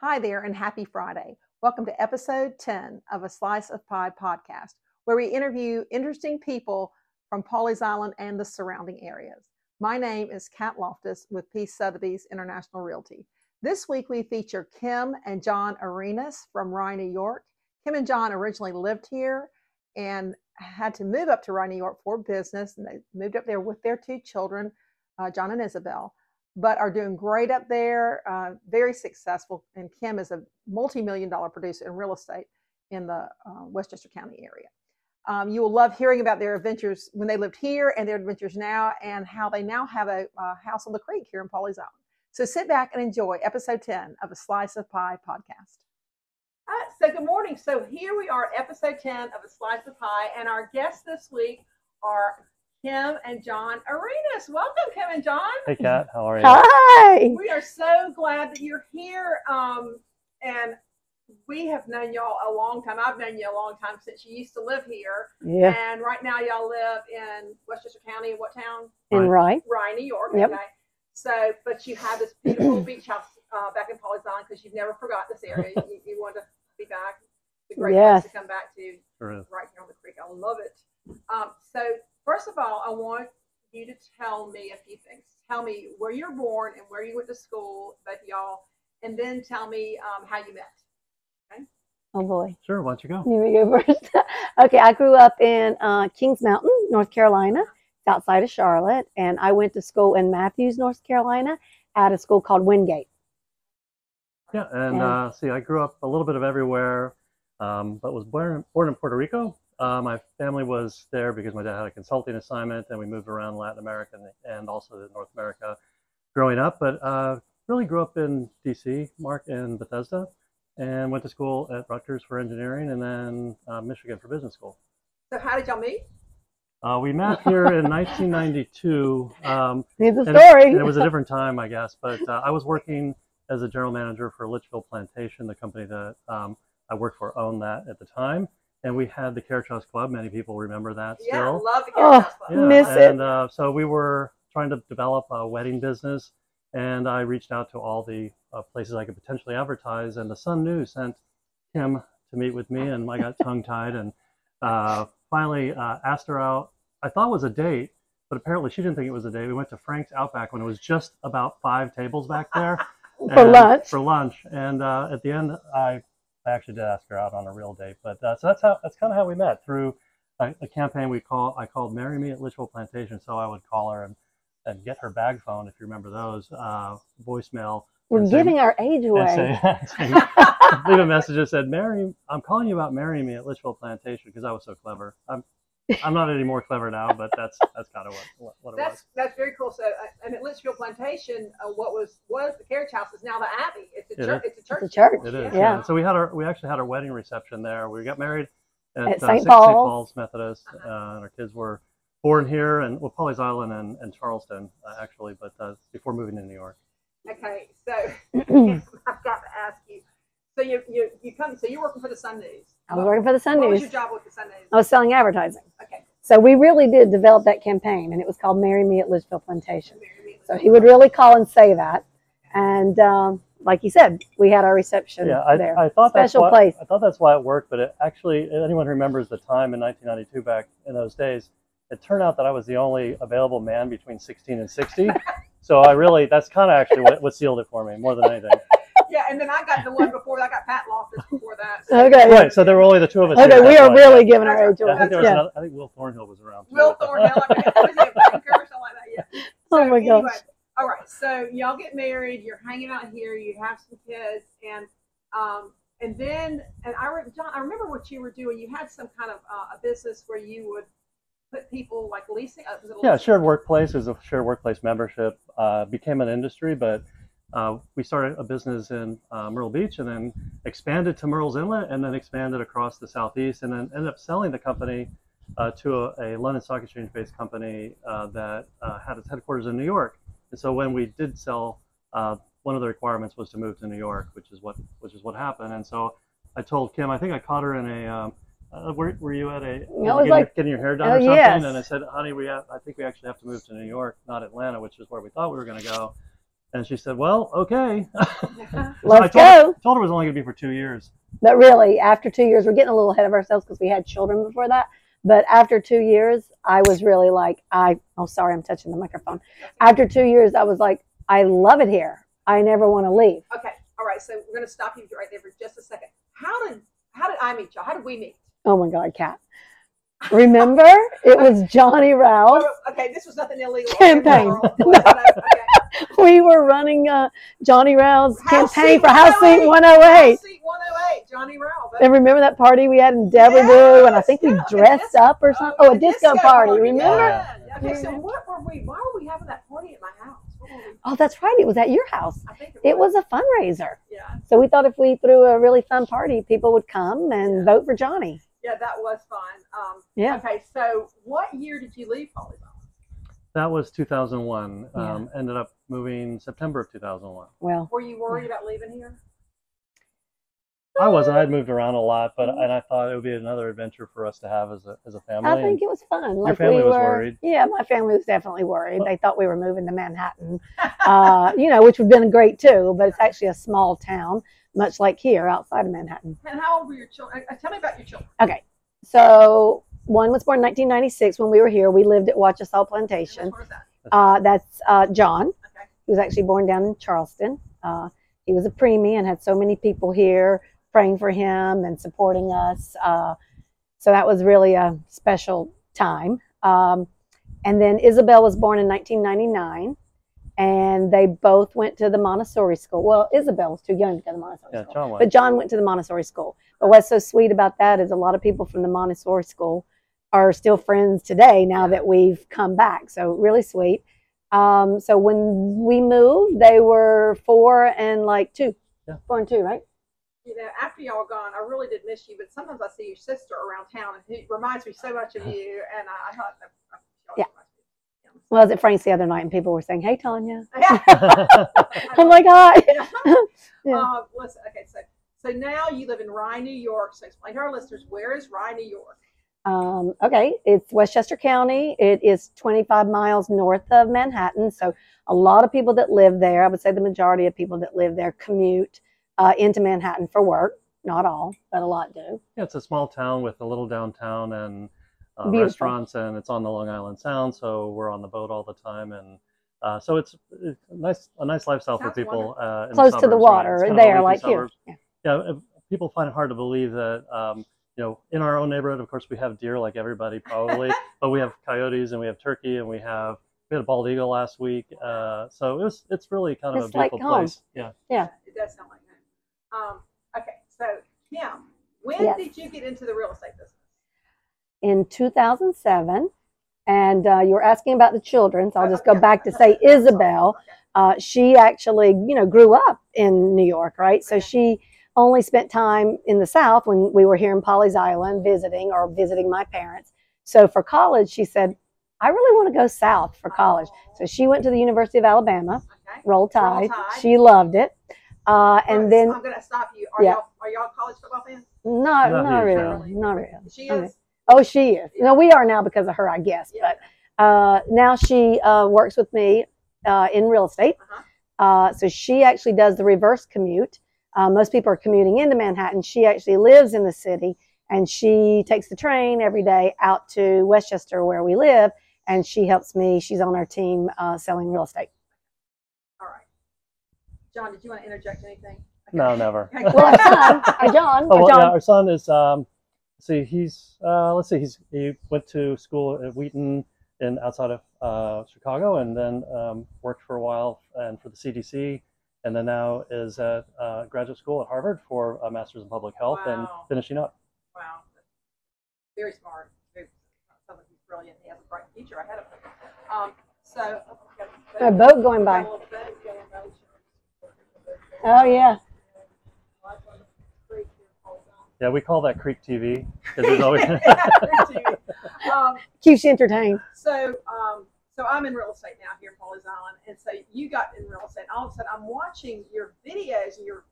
Hi there, and happy Friday. Welcome to episode 10 of A Slice of Pie podcast, where we interview interesting people from Pawleys Island and the surrounding areas. My name is Kat Loftus with Peace Sotheby's International Realty. This week we feature Kim and John Arenas from Rye, New York. Kim and John originally lived here and had to move up to Rye, New York for business, and they moved up there with their two children, uh, John and Isabel but are doing great up there, uh, very successful. And Kim is a multi-million dollar producer in real estate in the uh, Westchester County area. Um, you will love hearing about their adventures when they lived here and their adventures now, and how they now have a, a house on the creek here in Pawleys Island. So sit back and enjoy episode 10 of a Slice of Pie podcast. So good morning. So here we are, episode 10 of a Slice of Pie, and our guests this week are Kim and John Arenas. Welcome, Kim and John. Hey, Kat. How are you? Hi. We are so glad that you're here. Um, and we have known y'all a long time. I've known you a long time since you used to live here. Yeah. And right now y'all live in Westchester County. What town? In Rye. Rye, New York. Yep. Okay. So, but you have this beautiful beach house uh, back in Pawleys Island because you've never forgot this area. you, you want to be back. It's a great Yes. place to come back to Sure right here on the creek. I love it. Um, so first of all, I want you to tell me a few things. Tell me where you're born and where you went to school, both y'all, and then tell me um, how you met. Okay. Oh boy. Sure. Why don't you go? Here we go first. okay, I grew up in uh, Kings Mountain, North Carolina, outside of Charlotte, and I went to school in Matthews, North Carolina, at a school called Wingate. Yeah. And Yeah. uh, see, I grew up a little bit of everywhere, um, but was born born in Puerto Rico. Uh, my family was there because my dad had a consulting assignment, and we moved around Latin America and, and also to North America growing up. But uh, really grew up in D.C., Mark, in Bethesda, and went to school at Rutgers for engineering, and then uh, Michigan for business school. So how did y'all meet? Uh, we met here in 1992. Um, Here's the And it- story. and it was a different time, I guess. But uh, I was working as a general manager for Litchfield Plantation, the company that um, I worked for owned that at the time. And we had the Carriage House Club. Many people remember that Yeah, still. love the Oh, Carriage House Club. Yeah, Miss it. and uh, so we were trying to develop a wedding business, and I reached out to all the uh, places I could potentially advertise. And the Sun News sent Kim to meet with me, and I got tongue tied and uh, finally uh, asked her out. I thought it was a date, but apparently she didn't think it was a date. We went to Frank's Outback when it was just about five tables back there For and- lunch. For lunch, and uh, at the end, I I actually did ask her out on a real date. But uh, so that's how that's kind of how we met through a, a campaign we call I called "Marry Me at Litchfield Plantation." So I would call her and and get her bag phone if you remember those uh, voicemail. We're say- giving our age away. say- leave a message that said, "Marry, I'm calling you about marrying me at Litchfield Plantation" because I was so clever. I'm I'm not any more clever now, but that's that's kind of what what, what it was. That's that's very cool. So, uh, and at Litchfield Plantation, uh, what was was the Carriage House is now the Abbey. It's a It church. It's a church. It's a church. It is. Yeah. Yeah. So we had our we actually had our wedding reception there. We got married at, At uh, St. St. Paul's. Paul's Methodist, uh, and our kids were born here and well, Pawleys Island and, and Charleston uh, actually, but uh, before moving to New York. Okay, so I've got to ask you. So you you you come. So you're working for the Sun News. I was working for the Sun What was News. your job with the Sun News? I was selling advertising. Okay. So we really did develop that campaign, and it was called Marry Me at Litchfield Plantation. Marry me. So he would really call and say that. And um, like you said, we had our reception Yeah, I, there. I thought that's Special why, place. I thought that's why it worked, but it actually anyone remembers the time in 1992 back in those days, it turned out that I was the only available man between 16 and 60. so I really that's kind of actually what, what sealed it for me more than anything. Yeah, and then I got the one before. I got Pat Loftus before that. Okay. right. So there were only the two of us. Okay, here, we that's are why, really giving our age Yeah, I away. think there was Yeah. another. I think Will Thornhill was around too. Will Thornhill, I think, was he a banker or something like that? Yeah. Oh my anyway, gosh. all right. So y'all get married. You're hanging out here. You have some kids, and um, and then and I re- John, I remember what you were doing. You had some kind of uh, a business where you would put people like leasing. Uh, was it a Yeah, leasing? shared workplace is a shared workplace membership. Uh, became an industry, but uh, we started a business in uh, Myrtle Beach and then expanded to Murrells Inlet and then expanded across the southeast and then ended up selling the company uh, to a, a London Stock Exchange based company uh, that uh, had its headquarters in New York. And so when we did sell, uh, one of the requirements was to move to New York, which is what which is what happened. And so I told Kim, I think I caught her in a. Um, uh, were, were you at a getting, like- getting your hair done Oh, or something? yes. And I said, honey, we have, I think we actually have to move to New York, not Atlanta, which is where we thought we were going to go. And she said, well, okay. So I Let's told her- go. told her it was only going to be for two years. But really, after two years, we're getting a little ahead of ourselves because we had children before that. But after two years, I was really like, I, oh, sorry, I'm touching the microphone. After two years, I was like, I love it here. I never want to leave. Okay, all right. So we're going to stop you right there for just a second. How did how did I meet y'all? How did we meet? Oh my God, Kat. Remember? it was Johnny Rouse. Okay, this was nothing illegal. Campaign. Okay, okay. We were running uh, Johnny Rouse campaign for House Seat 108. 108. House Seat 108, Johnny Rouse. And remember that party we had in Devereux? and I think we yeah, a dressed disco- up or something. Oh, a the disco, party. Remember? Yeah. Okay, so what were we? Why were we having that party at my house? What were we? Oh, that's right. It was at your house. I think It was a fundraiser. Yeah, So we thought if we threw a really fun party, people would come and vote for Johnny. yeah, that was fun. Um, Yeah. Okay, so what year did you leave Pawleys? That was 2001. Yeah. Um, ended up moving September of 2001. Well, Were you worried about leaving here? I wasn't. I'd moved around a lot, but and I thought it would be another adventure for us to have as a as a family. I think it was fun. Like family we was were, worried? Yeah, my family was definitely worried. They thought we were moving to Manhattan, uh, you know, which would have been great too. But it's actually a small town, much like here outside of Manhattan. And how old were your children? Uh, Tell me about your children. Okay, so one was born in 1996 when we were here. We lived at Wachesaw Plantation. Which one is that? Uh, that's uh, John. Okay. He was actually born down in Charleston. Uh, he was a preemie and had so many people here praying for him and supporting us. Uh, so that was really a special time. Um, and then Isabel was born in 1999, and they both went to the Montessori school. Well, Isabel was too young to go to the Montessori Yeah, school. John. But John went to the Montessori school. But what's so sweet about that is a lot of people from the Montessori school are still friends today now that we've come back. So really sweet. Um, so when we moved, they were four and like two. Yeah. Four and two, right? You know, after y'all gone, I really did miss you. But sometimes I see your sister around town, and it reminds me so much of you. And I, I thought, that, Yeah. Well, I was at Frank's the other night and people were saying, Hey, Tanya. yeah. I'm like, Hi. Yeah. Uh, listen, okay, so so now you live in Rye, New York. So explain to our listeners where is Rye, New York? Um, okay, it's Westchester County. It is 25 miles north of Manhattan. So, a lot of people that live there, I would say the majority of people that live there commute uh, into Manhattan for work. Not all, but a lot do. yeah, it's a small town with a little downtown and uh, restaurants, and it's on the Long Island Sound, so we're on the boat all the time, and uh, so it's, it's a nice a nice lifestyle for people. Uh, in Close to the suburbs, right? water, It's kind there, leafy like here. Yeah. yeah, uh, people find it hard to believe that um, you know in our own neighborhood, of course, we have deer like everybody probably, but we have coyotes and we have turkey and we have we had a bald eagle last week. Uh, so it was it's really kind of It's a like beautiful home. place. Yeah, Yeah. It does sound like home. Um, okay, so Kim, when Yes. did you get into the real estate business? In 2007, and uh, you were asking about the children, so I'll just go back to say Isabel. uh, she actually, you know, grew up in New York, right? So she only spent time in the South when we were here in Pawleys Island visiting or visiting my parents. So for college, she said, I really want to go south for college. So she went to the University of Alabama, Okay. Roll Tide. Tide. She loved it. Uh, and So, then, I'm going to stop you. Are Yeah. y'all are y'all college football fans? not, Not not huge, really, not really. She Okay. is. Oh, she is. No, we are now because of her, I guess. Yeah. But uh, now she uh, works with me uh, in real estate. Uh-huh. Uh, so she actually does the reverse commute. Uh, most people are commuting into Manhattan. She actually lives in the city and she takes the train every day out to Westchester where we live. And she helps me. She's on our team uh, selling real estate. All right. John, did you want to interject anything? Okay. no, never. Okay. Well, our son, our John, Oh, our well, John. yeah, our son is. Um, see, he's. Uh, let's see. He's he went to school at Wheaton in outside of uh, Chicago, and then um, worked for a while and for the CDC, and then now is at uh, graduate school at Harvard for a master's in public health and finishing up. Wow. Very smart. Very, sounds like he's brilliant. He has a bright future ahead of him. Um, so, A boat going by. Oh, yeah. Yeah, we call that Creek TV because there's always. um, Keeps you entertained. so, um, so I'm in real estate now here in Pawleys Island, and so you got in real estate. All of a sudden, I'm watching your videos and your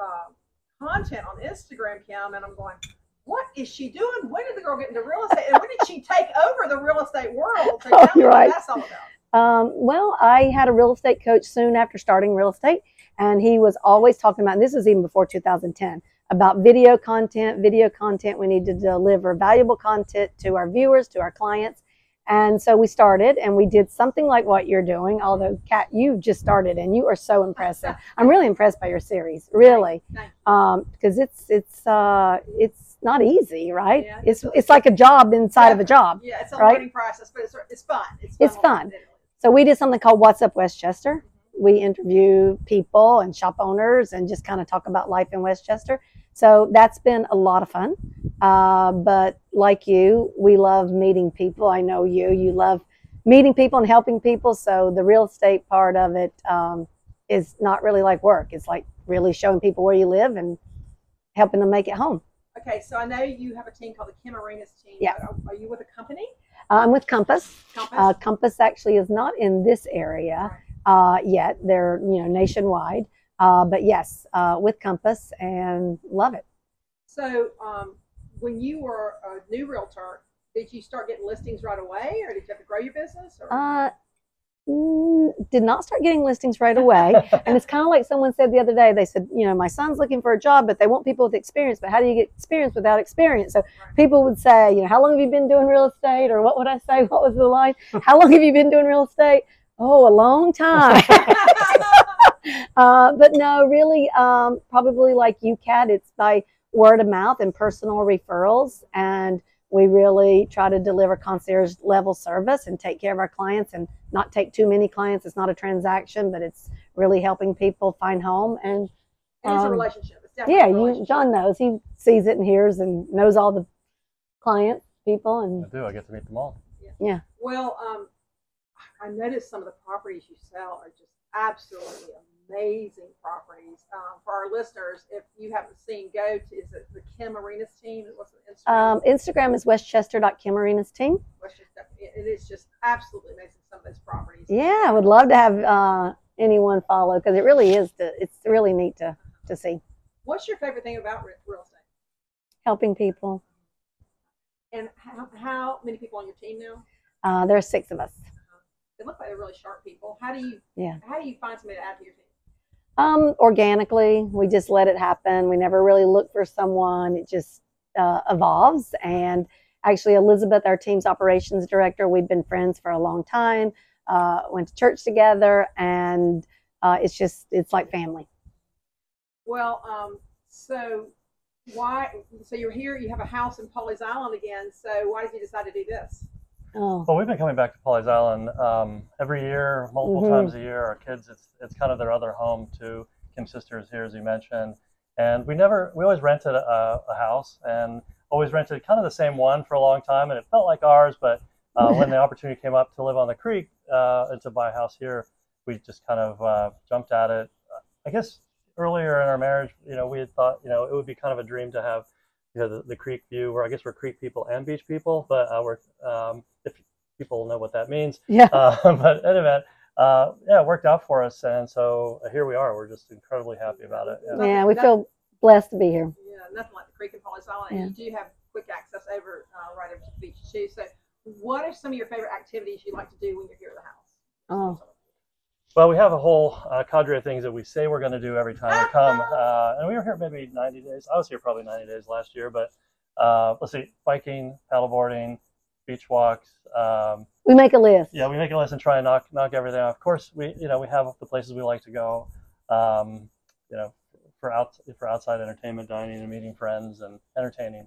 uh, content on Instagram, Kim, and I'm going, "What is she doing? When did the girl get into real estate? And when did she take over the real estate world?" So Oh, tell me you're what right. that's all about. Um, well, I had a real estate coach soon after starting real estate, and he was always talking about. And this was even before 2010 about video content. Video content. We need to deliver valuable content to our viewers, to our clients. And so we started and we did something like what you're doing, although Kat, you just started and you are so impressive. I'm really impressed by your series, really. Thank Um, because it's it's uh it's not easy, right? Yeah, it's it's- like a job inside of a job. Yeah, it's a Right? learning process, but it's, it's fun. It's fun. It's fun. So we did something called What's Up Westchester. We interview people and shop owners and just kind of talk about life in Westchester. So that's been a lot of fun. Uh, but like you, we love meeting people. I know you. You love meeting people and helping people. So the real estate part of it um, is not really like work. It's like really showing people where you live and helping them make it home. Okay, so I know you have a team called the Kim Arenas team. Yeah. Are, are you with a company? Uh, I'm with Compass. Compass? Uh, Compass actually is not in this area uh, yet. They're you know nationwide, uh, but yes, uh, with Compass and love it. So, um, when you were a new realtor, did you start getting listings right away, or did you have to grow your business? Or? Uh, mm, did not start getting listings right away, and it's kind of like someone said the other day. They said, you know, my son's looking for a job, but they want people with experience. But how do you get experience without experience? So people would say, you know, how long have you been doing real estate, or what would I say? What was the line? How long have you been doing real estate? Oh, a long time. Uh, but no, really, um, probably like you, Kat, it's by word of mouth and personal referrals. And we really try to deliver concierge level service and take care of our clients and not take too many clients. It's not a transaction, but it's really helping people find home. And And it's a Um, relationship. It's definitely yeah, a you, relationship. John knows. He sees it and hears and knows all the clients, people. And I do. I get to meet them all. Yeah. Well, um, I noticed some of the properties you sell are just absolutely amazing properties. Um, for our listeners, if you haven't seen, go to is it the Kim Arenas team? What's the Instagram? um, Instagram is westchester.kimarenas team. Which is def- it it is just absolutely amazing. Some of those properties. Yeah, I would love to have uh, anyone follow because it really is. To, it's really neat to, to see. What's your favorite thing about real estate? helping people. And how, how many people on your team now? Uh, there are six of us. They look like they're really sharp people. How do you? Yeah. How do you find somebody to add to your team? Um, organically, we just let it happen. We never really look for someone. It just uh, evolves. And actually, Elizabeth, our team's operations director, we've been friends for a long time. Uh, went to church together, and uh, it's just it's like family. Well, um, so why? So you're here. You have a house in Pawleys Island again. So why did you decide to do this? Oh, Well, we've been coming back to Pawleys Island um, every year, multiple Mhm. times a year. Our kids, it's it's kind of their other home too. Kim's sister is here, as you mentioned, and we never, we always rented a, a house and always rented kind of the same one for a long time, and it felt like ours. But uh, when the opportunity came up to live on the creek uh, and to buy a house here, we just kind of uh, jumped at it. I guess earlier in our marriage, you know, we had thought, you know, it would be kind of a dream to have, you know, the, the creek view. Where I guess we're creek people and beach people, but uh, we're um, if people know what that means. yeah. Uh, but anyway, uh, yeah, it worked out for us, and so here we are. We're just incredibly happy about it. Yeah. Yeah, we feel blessed to be here. Yeah, nothing like the creek in Pawleys Island. And you do have quick access over uh, right over to the beach too. So, what are some of your favorite activities you like to do when you're here at the house? Oh, Well, we have a whole uh, cadre of things that we say we're going to do every time we come, uh, and we were here maybe 90 days. I was here probably 90 days last year, but uh, let's see: biking, paddleboarding, beach walks. Um, we make a list. yeah, we make a list and try and knock knock everything off. Of course, we you know we have the places we like to go. Um, you know, for out for outside entertainment, dining, and meeting friends and entertaining.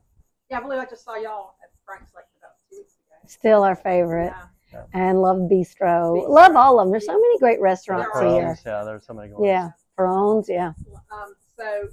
Yeah, I believe I just saw y'all at Frank's like about two weeks ago. Still our favorite. Yeah. And love Bistro. Bistro. Love all of them. There's so many great restaurants There are. here. Pearls, yeah, there's so many good ones. Yeah. Perones, yeah. Um, so,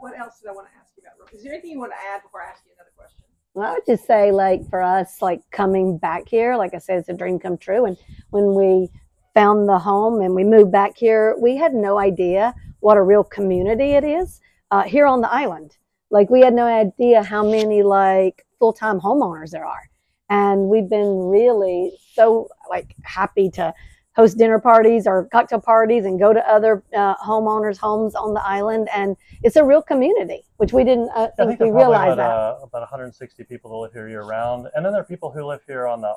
what else did I want to ask you about? Is there anything you want to add before I ask you another question? Well, I would just say, like, for us, like, coming back here, like I said, it's a dream come true. And when we found the home and we moved back here, we had no idea what a real community it is uh, here on the island. Like, we had no idea how many, like, full time homeowners there are. And we've been really so, like, happy to host dinner parties or cocktail parties and go to other uh, homeowners' homes on the island. And it's a real community, which we didn't uh, I think think we there's probably realized about, that. uh, about 160 people that live here year round, and then there are people who live here on the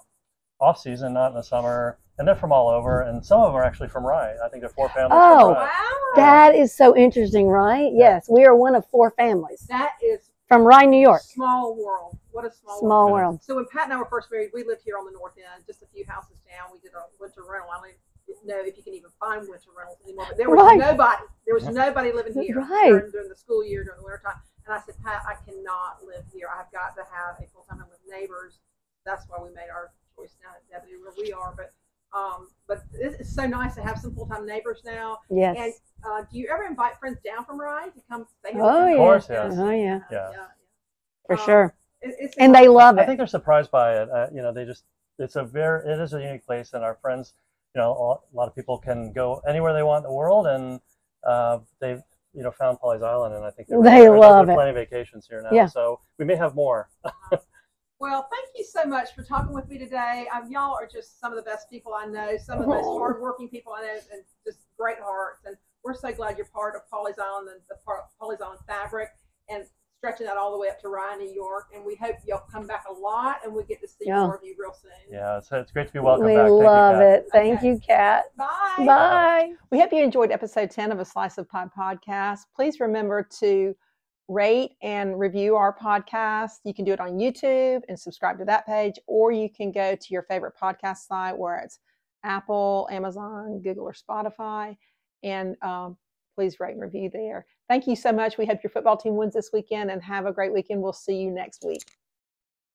off season, not in the summer, and they're from all over, and some of them are actually from Rye. I think there are four families Oh. from Rye. Wow. That is so interesting, right? Yes, we are one of four families that is from Rye, New York. small world. What a small, Small world. So when Pat and I were first married, we lived here on the north end, just a few houses down. We did a winter rental. I don't even know if you can even find winter rentals anymore. But there was Right. nobody. There was nobody living here Right. during, during the school year, during the winter time. And I said, Pat, I cannot live here. I've got to have a full time home with neighbors. That's why we made our choice down at DeBordieu where we are. But um, but it's it's so nice to have some full time neighbors now. Yes. And uh, do you ever invite friends down from Rye to come stay here? oh yeah. you? course, yes. Oh yeah. Yeah. yeah. For Um, sure. It- And they love it. I think they're surprised by it. Uh, you know, they just it's a very it is a unique place, and our friends, you know, a lot of people can go anywhere they want in the world, and uh, they've you know found Pawleys Island, and I think they're- They there's love it. Plenty of vacations here now, Yeah. so we may have more. Well, thank you so much for talking with me today. Um, y'all are just some of the best people I know, some of the most Aw. hardworking people I know, and just great hearts. And we're so glad you're part of Pawleys Island and the Pawleys Island fabric and stretching that all the way up to Rye, New York. And we hope y'all come back a lot and we get to see Yeah. more of you real soon. Yeah, it's, it's great to be welcome we back. Thank you, love Kat. it. Thank Okay. you, Kat. Bye. Bye. We hope you enjoyed episode 10 of A Slice of Pie podcast. Please remember to rate and review our podcast. You can do it on YouTube and subscribe to that page, or you can go to your favorite podcast site where it's Apple, Amazon, Google, or Spotify. And um, please rate and review there. Thank you so much. We hope your football team wins this weekend and have a great weekend. We'll see you next week.